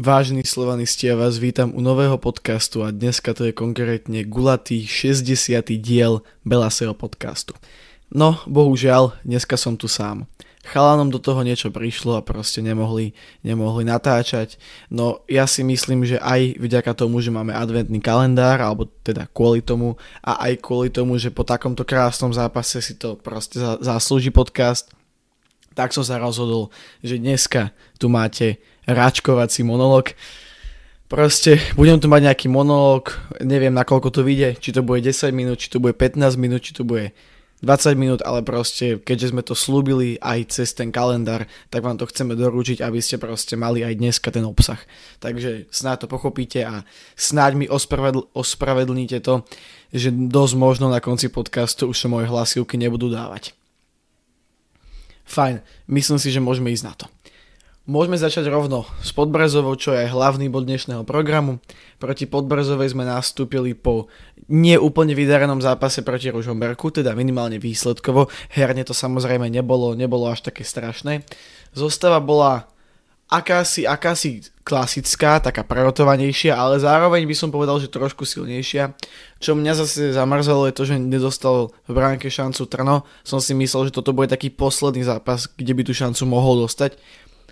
Vážení slovanisti, ja vás vítam u nového podcastu a dneska to je konkrétne gulatý 60. diel Belaseo podcastu. No, bohužiaľ, dneska som tu sám. Chalanom do toho niečo prišlo a proste nemohli, nemohli natáčať. No ja si myslím, že aj vďaka tomu, že máme adventný kalendár, alebo teda kvôli tomu a aj kvôli tomu, že po takomto krásnom zápase si to proste zaslúži podcast, tak som sa rozhodol, že dneska tu máte račkovací monolog. Proste budem tu mať nejaký monológ, neviem na koľko to vyjde, či to bude 10 minút, či to bude 15 minút, či to bude 20 minút, ale proste keďže sme to slúbili aj cez ten kalendár, tak vám to chceme doručiť, aby ste proste mali aj dneska ten obsah. Takže snáď to pochopíte a snáď mi ospravedl- ospravedlníte to, že dosť možno na konci podcastu už sa moje hlasivky nebudú dávať. Fajn, myslím si, že môžeme ísť na to. Môžeme začať rovno s Podbrezovou, čo je hlavný bod dnešného programu. Proti Podbrezovej sme nastúpili po neúplne vydarenom zápase proti Ružomberku, teda minimálne výsledkovo. Herne to samozrejme nebolo, nebolo až také strašné. Zostava bola akási, akási klasická, taká prerotovanejšia, ale zároveň by som povedal, že trošku silnejšia. Čo mňa zase zamrzelo je to, že nedostal v bránke šancu Trno. Som si myslel, že toto bude taký posledný zápas, kde by tú šancu mohol dostať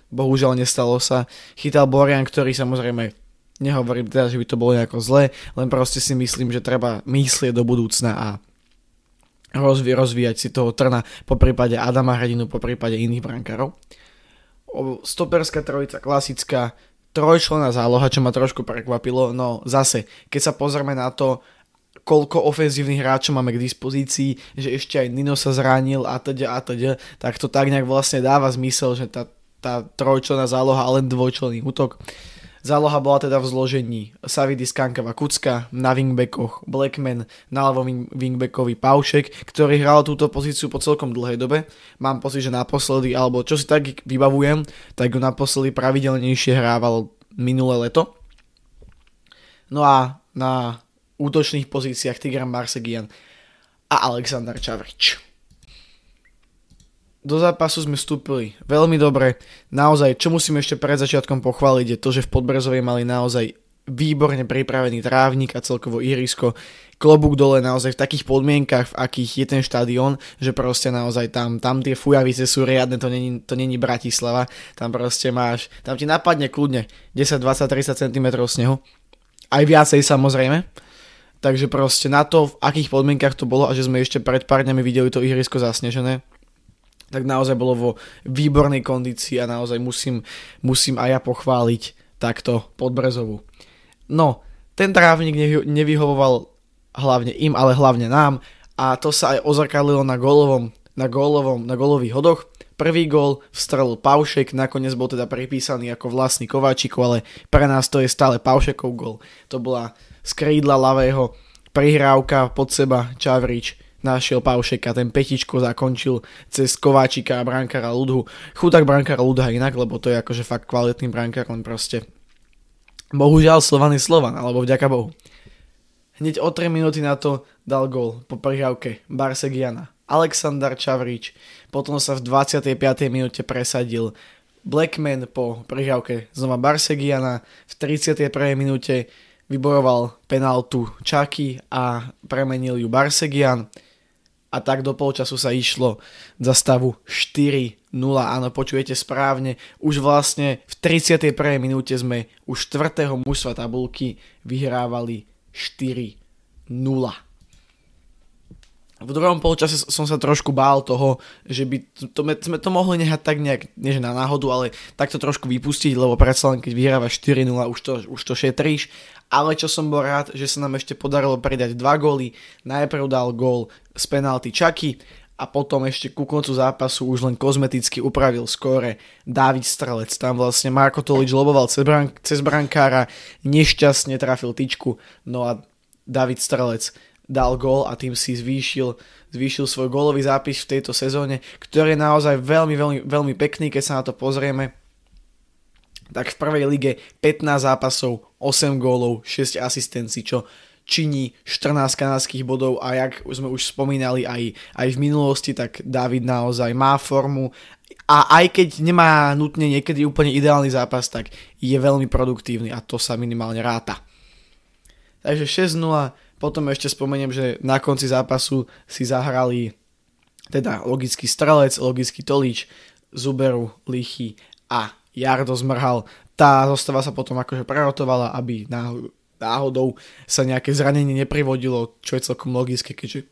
bohužiaľ nestalo sa. Chytal Borian, ktorý samozrejme nehovorím teda, že by to bolo nejako zle, len proste si myslím, že treba myslieť do budúcna a rozvi- rozvíjať si toho trna, po prípade Adama Hradinu, po prípade iných brankárov. Stoperská trojica, klasická, trojčlená záloha, čo ma trošku prekvapilo, no zase, keď sa pozrieme na to, koľko ofenzívnych hráčov máme k dispozícii, že ešte aj Nino sa zranil a teda a teda, tak to tak nejak vlastne dáva zmysel, že tá tá trojčlená záloha a len dvojčlenný útok. Záloha bola teda v zložení Savidi Skankava Kucka, na wingbackoch Blackman, na ľavom wingbackovi Paušek, ktorý hral túto pozíciu po celkom dlhej dobe. Mám pocit, že naposledy, alebo čo si tak vybavujem, tak ho naposledy pravidelnejšie hrával minulé leto. No a na útočných pozíciách Tigran Marsegian a Alexander Čavrič do zápasu sme vstúpili veľmi dobre. Naozaj, čo musím ešte pred začiatkom pochváliť, je to, že v Podbrezovej mali naozaj výborne pripravený trávnik a celkovo ihrisko. Klobúk dole naozaj v takých podmienkach, v akých je ten štadión, že proste naozaj tam, tam tie fujavice sú riadne, to není, to není Bratislava, tam proste máš, tam ti napadne kľudne 10, 20, 30 cm snehu, aj viacej samozrejme, takže proste na to, v akých podmienkach to bolo a že sme ešte pred pár dňami videli to ihrisko zasnežené, tak naozaj bolo vo výbornej kondícii a naozaj musím, musím aj ja pochváliť takto Podbrezovu. No, ten trávnik nevyhovoval hlavne im, ale hlavne nám a to sa aj ozrkadlilo na golovom, na golovom, na golových hodoch. Prvý gól vstrelil Paušek, nakoniec bol teda pripísaný ako vlastný Kováčikov, ale pre nás to je stále Paušekov gól. To bola z krídla ľavého prihrávka pod seba Čavrič našiel Paušeka, ten petičko zakončil cez Kováčika a brankára Ludhu. Chudák brankára Ludha inak, lebo to je akože fakt kvalitný brankár, len proste bohužiaľ Slovan je Slovan, alebo vďaka Bohu. Hneď o 3 minúty na to dal gol po prihrávke Barsegiana. Aleksandar Čavrič, potom sa v 25. minúte presadil Blackman po prihrávke znova Barsegiana, v 31. minúte vybojoval penaltu Čaky a premenil ju Barsegian a tak do polčasu sa išlo za stavu 4-0. Áno, počujete správne. Už vlastne v 31. minúte sme u 4. mužstva tabulky vyhrávali 4-0. V druhom polčase som sa trošku bál toho, že by to, sme to mohli nehať tak nejak, nie že na náhodu, ale takto trošku vypustiť, lebo predsa len keď vyhráva 4-0, už to, už to šetríš ale čo som bol rád, že sa nám ešte podarilo pridať dva góly. Najprv dal gól z penalty Čaky a potom ešte ku koncu zápasu už len kozmeticky upravil skóre David Strelec. Tam vlastne Marko Tolič loboval cez, brank- cez brankára, nešťastne trafil tyčku, no a David Strelec dal gól a tým si zvýšil, zvýšil svoj gólový zápis v tejto sezóne, ktorý je naozaj veľmi, veľmi, veľmi pekný, keď sa na to pozrieme tak v prvej lige 15 zápasov, 8 gólov, 6 asistencií, čo, činí 14 kanadských bodov a jak sme už spomínali aj, aj v minulosti, tak David naozaj má formu a aj keď nemá nutne niekedy úplne ideálny zápas, tak je veľmi produktívny a to sa minimálne ráta. Takže 6-0, potom ešte spomeniem, že na konci zápasu si zahrali teda logický strelec, logický tolič, Zuberu, Lichy a Jardo zmrhal. Tá zostava sa potom akože prerotovala, aby náhodou sa nejaké zranenie neprivodilo, čo je celkom logické, keďže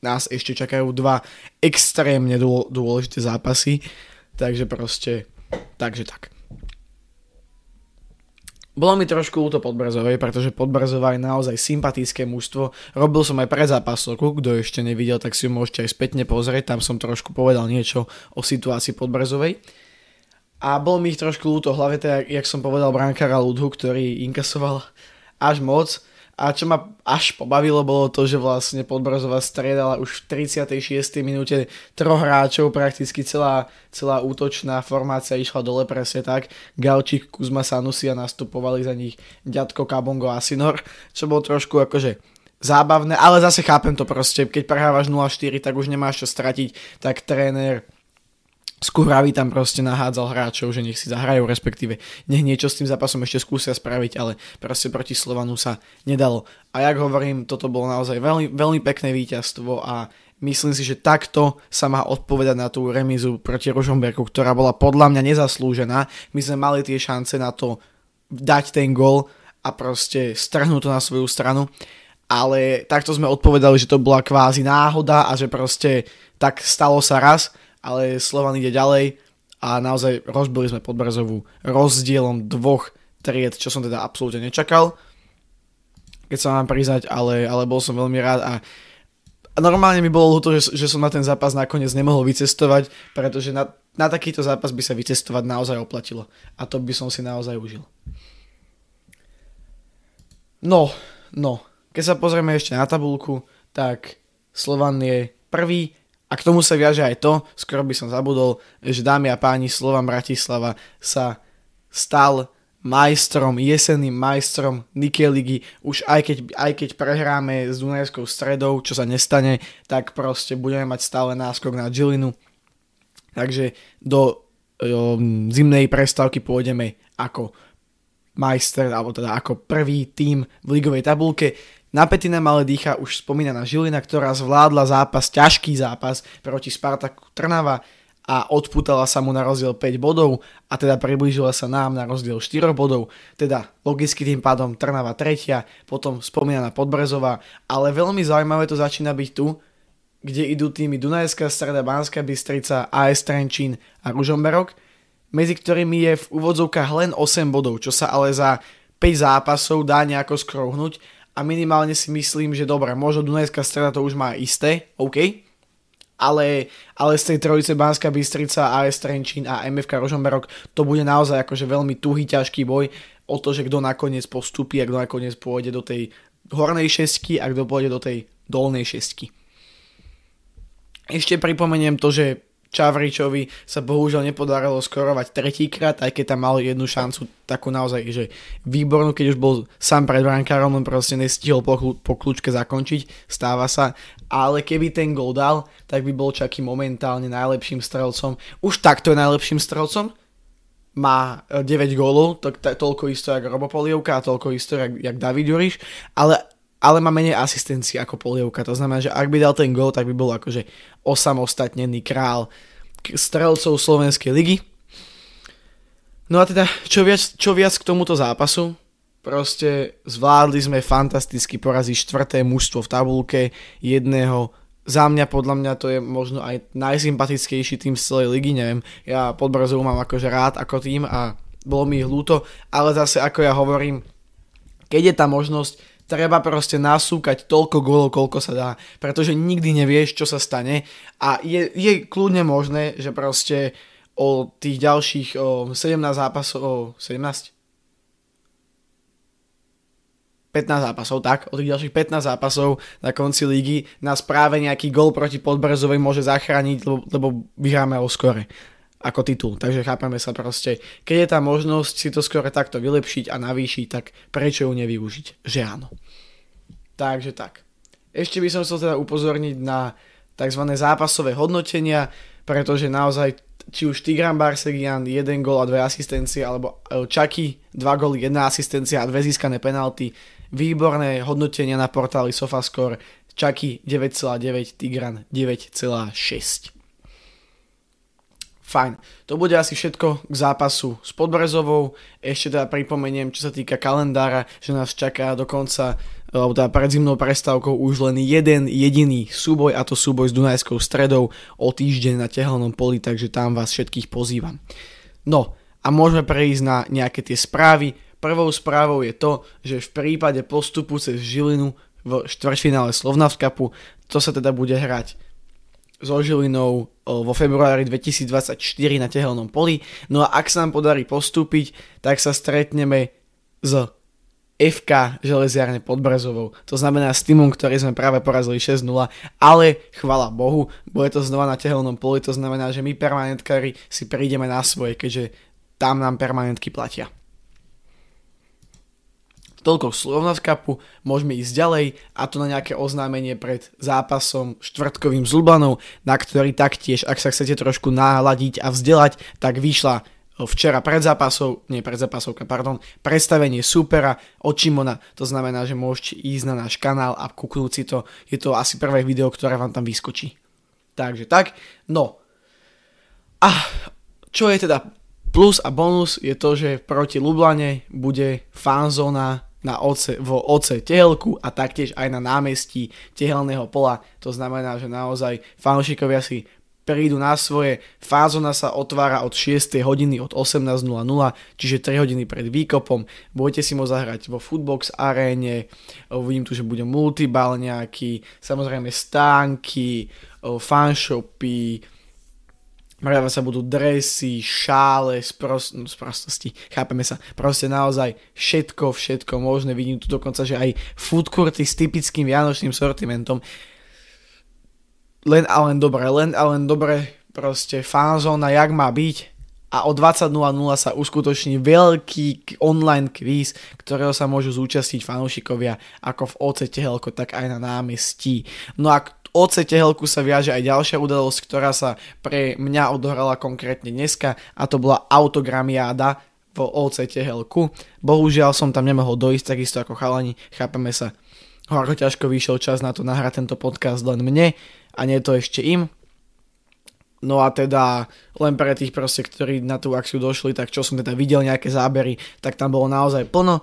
nás ešte čakajú dva extrémne dôležité zápasy. Takže proste, takže tak. Bolo mi trošku ľúto Podbrzovej, pretože Podbrzová je naozaj sympatické mužstvo. Robil som aj zápasovku, kto ešte nevidel, tak si ju môžete aj spätne pozrieť, tam som trošku povedal niečo o situácii Podbrzovej. A bolo mi ich trošku ľúto, hlavne teda, jak som povedal, brankára Ludhu, ktorý inkasoval až moc. A čo ma až pobavilo bolo to, že vlastne Podbrazová striedala už v 36. minúte troch hráčov, prakticky celá, celá útočná formácia išla dole presne tak. Galčík, Kuzma Sanusi a nastupovali za nich Ďatko, Kabongo a Sinor, čo bolo trošku akože zábavné, ale zase chápem to proste, keď prehrávaš 0-4, tak už nemáš čo stratiť, tak tréner Skúhravý tam proste nahádzal hráčov, že nech si zahrajú, respektíve nech niečo s tým zápasom ešte skúsia spraviť, ale proste proti Slovanu sa nedalo. A jak hovorím, toto bolo naozaj veľmi, veľmi pekné víťazstvo a myslím si, že takto sa má odpovedať na tú remizu proti Ružomberku, ktorá bola podľa mňa nezaslúžená. My sme mali tie šance na to dať ten gol a proste strhnúť to na svoju stranu. Ale takto sme odpovedali, že to bola kvázi náhoda a že proste tak stalo sa raz ale Slovan ide ďalej a naozaj rozbili sme Podbrzovú rozdielom dvoch tried, čo som teda absolútne nečakal, keď sa mám priznať, ale, ale bol som veľmi rád a normálne mi bolo ľúto, že, že som na ten zápas nakoniec nemohol vycestovať, pretože na, na takýto zápas by sa vycestovať naozaj oplatilo a to by som si naozaj užil. No, no, keď sa pozrieme ešte na tabulku, tak Slovan je prvý a k tomu sa viaže aj to, skoro by som zabudol, že dámy a páni Slovan Bratislava sa stal majstrom, jesenným majstrom Nike ligy. Už aj keď, aj keď prehráme s Dunajskou stredou, čo sa nestane, tak proste budeme mať stále náskok na Gilinu. Takže do jo, zimnej prestávky pôjdeme ako majster, alebo teda ako prvý tým v ligovej tabulke. Na Petina malé dýcha už spomínaná Žilina, ktorá zvládla zápas, ťažký zápas proti Spartaku Trnava a odputala sa mu na rozdiel 5 bodov a teda priblížila sa nám na rozdiel 4 bodov, teda logicky tým pádom Trnava tretia, potom spomínaná Podbrezová, ale veľmi zaujímavé to začína byť tu, kde idú týmy Dunajská streda, Banská Bystrica, AS Trenčín a Ružomberok, medzi ktorými je v úvodzovkách len 8 bodov, čo sa ale za 5 zápasov dá nejako skrouhnúť a minimálne si myslím, že dobre, možno Dunajská streda to už má isté, OK, ale, ale z tej trojice Banská Bystrica, AS Trenčín a MFK Rožomberok to bude naozaj akože veľmi tuhý, ťažký boj o to, že kto nakoniec postupí a kto nakoniec pôjde do tej hornej šestky a kto pôjde do tej dolnej šestky. Ešte pripomeniem to, že Čavričovi sa bohužiaľ nepodarilo skorovať tretíkrát, aj keď tam mal jednu šancu takú naozaj, že výbornú, keď už bol sám pred brankárom, len proste nestihol po, po kľúčke zakončiť, stáva sa, ale keby ten gol dal, tak by bol Čaky momentálne najlepším strelcom. Už takto je najlepším strelcom, má 9 e, gólov, to, to, toľko isto jak Robo Polievka a toľko isto jak, jak David Juriš, ale ale má menej asistencií ako polievka. To znamená, že ak by dal ten gol, tak by bol akože osamostatnený král strelcov Slovenskej ligy. No a teda, čo viac, čo viac k tomuto zápasu, proste zvládli sme fantasticky poraziť štvrté mužstvo v tabulke jedného za mňa, podľa mňa to je možno aj najsympatickejší tým z celej ligy, neviem, ja pod Brazou mám akože rád ako tým a bolo mi ich ale zase ako ja hovorím, keď je tá možnosť, treba proste nasúkať toľko gólov, koľko sa dá, pretože nikdy nevieš, čo sa stane a je, je kľudne možné, že proste o tých ďalších o 17 zápasov, o 17? 15 zápasov, tak, o tých ďalších 15 zápasov na konci lígy nás práve nejaký gol proti Podbrezovej môže zachrániť, lebo, lebo vyhráme o skore ako titul. Takže chápeme sa proste, keď je tá možnosť si to skôr takto vylepšiť a navýšiť, tak prečo ju nevyužiť? Že áno. Takže tak. Ešte by som chcel teda upozorniť na tzv. zápasové hodnotenia, pretože naozaj či už Tigran Barsegian 1 gól a 2 asistencie, alebo Chucky 2 góly, 1 asistencia a 2 získané penalty. Výborné hodnotenia na portáli Sofascore. Chucky 9,9, Tigran 9,6. Fajn. To bude asi všetko k zápasu s Podbrezovou. Ešte teda pripomeniem, čo sa týka kalendára, že nás čaká dokonca alebo teda pred zimnou prestávkou už len jeden jediný súboj a to súboj s Dunajskou stredou o týždeň na tehelnom poli, takže tam vás všetkých pozývam. No a môžeme prejsť na nejaké tie správy. Prvou správou je to, že v prípade postupu cez Žilinu v štvrťfinále Slovnavskapu, to sa teda bude hrať so Žilinou vo februári 2024 na tehelnom poli. No a ak sa nám podarí postúpiť, tak sa stretneme s FK Železiarne pod Brezovou. To znamená s týmom, ktorý sme práve porazili 6-0, ale chvala Bohu, bude to znova na tehelnom poli, to znamená, že my permanentkári si prídeme na svoje, keďže tam nám permanentky platia. Toľko Slovnav Cupu, môžeme ísť ďalej a to na nejaké oznámenie pred zápasom štvrtkovým s Lubanou, na ktorý taktiež, ak sa chcete trošku náladiť a vzdelať, tak vyšla včera pred zápasov, nie pred zápasovka, pardon, predstavenie supera od Čimona, to znamená, že môžete ísť na náš kanál a kúknúť si to, je to asi prvé video, ktoré vám tam vyskočí. Takže tak, no. A čo je teda plus a bonus je to, že proti Lublane bude fanzóna na oce, vo oce Tehelku a taktiež aj na námestí Tehelného pola. To znamená, že naozaj fanúšikovia si prídu na svoje. Fázona sa otvára od 6. hodiny od 18.00, čiže 3 hodiny pred výkopom. Budete si môcť zahrať vo Footbox aréne, vidím tu, že bude multibal nejaký, samozrejme stánky, fanshopy, Predávať sa budú dresy, šále, sprost, no, sprostosti, chápeme sa, proste naozaj všetko, všetko možné, vidím tu dokonca, že aj food s typickým vianočným sortimentom, len a len dobre, len a len dobre, proste fanzóna, jak má byť. A o 20.00 sa uskutoční veľký online quiz, ktorého sa môžu zúčastniť fanúšikovia ako v OC Tehelko, tak aj na námestí. No a OC Tehelku sa viaže aj ďalšia udalosť, ktorá sa pre mňa odohrala konkrétne dneska a to bola autogramiáda vo OC Tehelku. Bohužiaľ som tam nemohol dojsť takisto ako chalani, chápeme sa. Horko ťažko vyšiel čas na to nahrať tento podcast len mne a nie to ešte im. No a teda len pre tých proste, ktorí na tú akciu došli, tak čo som teda videl nejaké zábery, tak tam bolo naozaj plno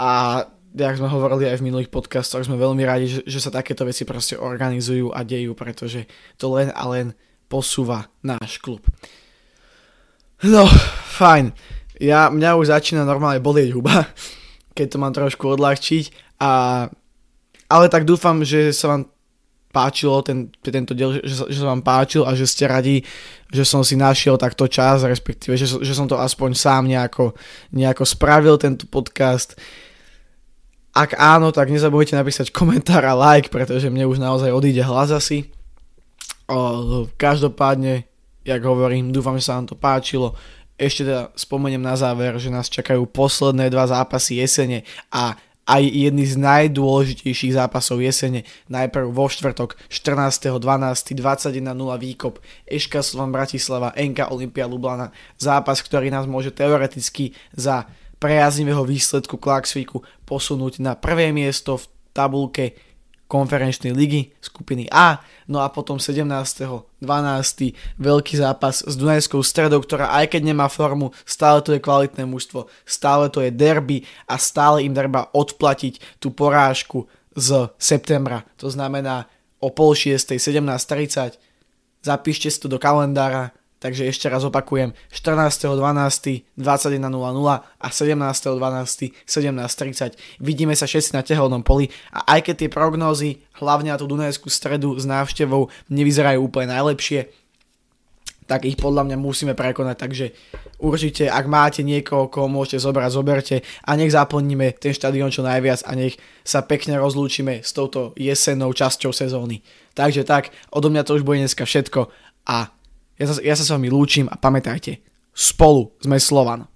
a jak sme hovorili aj v minulých podcastoch, sme veľmi radi, že, že sa takéto veci proste organizujú a dejú, pretože to len a len posúva náš klub. No, fajn. Ja, mňa už začína normálne bolieť huba, keď to mám trošku odľahčiť. A, ale tak dúfam, že sa vám páčilo ten, tento diel, že, že sa vám páčil a že ste radi, že som si našiel takto čas, respektíve, že, že som to aspoň sám nejako, nejako spravil, tento podcast. Ak áno, tak nezabudnite napísať komentár a like, pretože mne už naozaj odíde hlas asi. O, každopádne, jak hovorím, dúfam, že sa vám to páčilo. Ešte teda spomeniem na záver, že nás čakajú posledné dva zápasy jesene a aj jedný z najdôležitejších zápasov jesene. Najprv vo štvrtok 14.12. 21.0 výkop Eška Slovan Bratislava, NK Olympia Lublana. Zápas, ktorý nás môže teoreticky za priaznivého výsledku Klaxvíku posunúť na prvé miesto v tabulke konferenčnej ligy skupiny A. No a potom 17.12. veľký zápas s Dunajskou stredou, ktorá aj keď nemá formu, stále to je kvalitné mužstvo, stále to je derby a stále im treba odplatiť tú porážku z septembra. To znamená o pol šiestej, 17.30. Zapíšte si to do kalendára, Takže ešte raz opakujem, 14.12. 21.00 a 17.12. 17.30. Vidíme sa všetci na tehelnom poli a aj keď tie prognózy, hlavne na tú Dunajskú stredu s návštevou, nevyzerajú úplne najlepšie, tak ich podľa mňa musíme prekonať, takže určite, ak máte niekoho, koho môžete zobrať, zoberte a nech zaplníme ten štadión čo najviac a nech sa pekne rozlúčime s touto jesennou časťou sezóny. Takže tak, odo mňa to už bude dneska všetko a ja sa, ja sa s vami lúčim a pamätajte, spolu sme Slovan.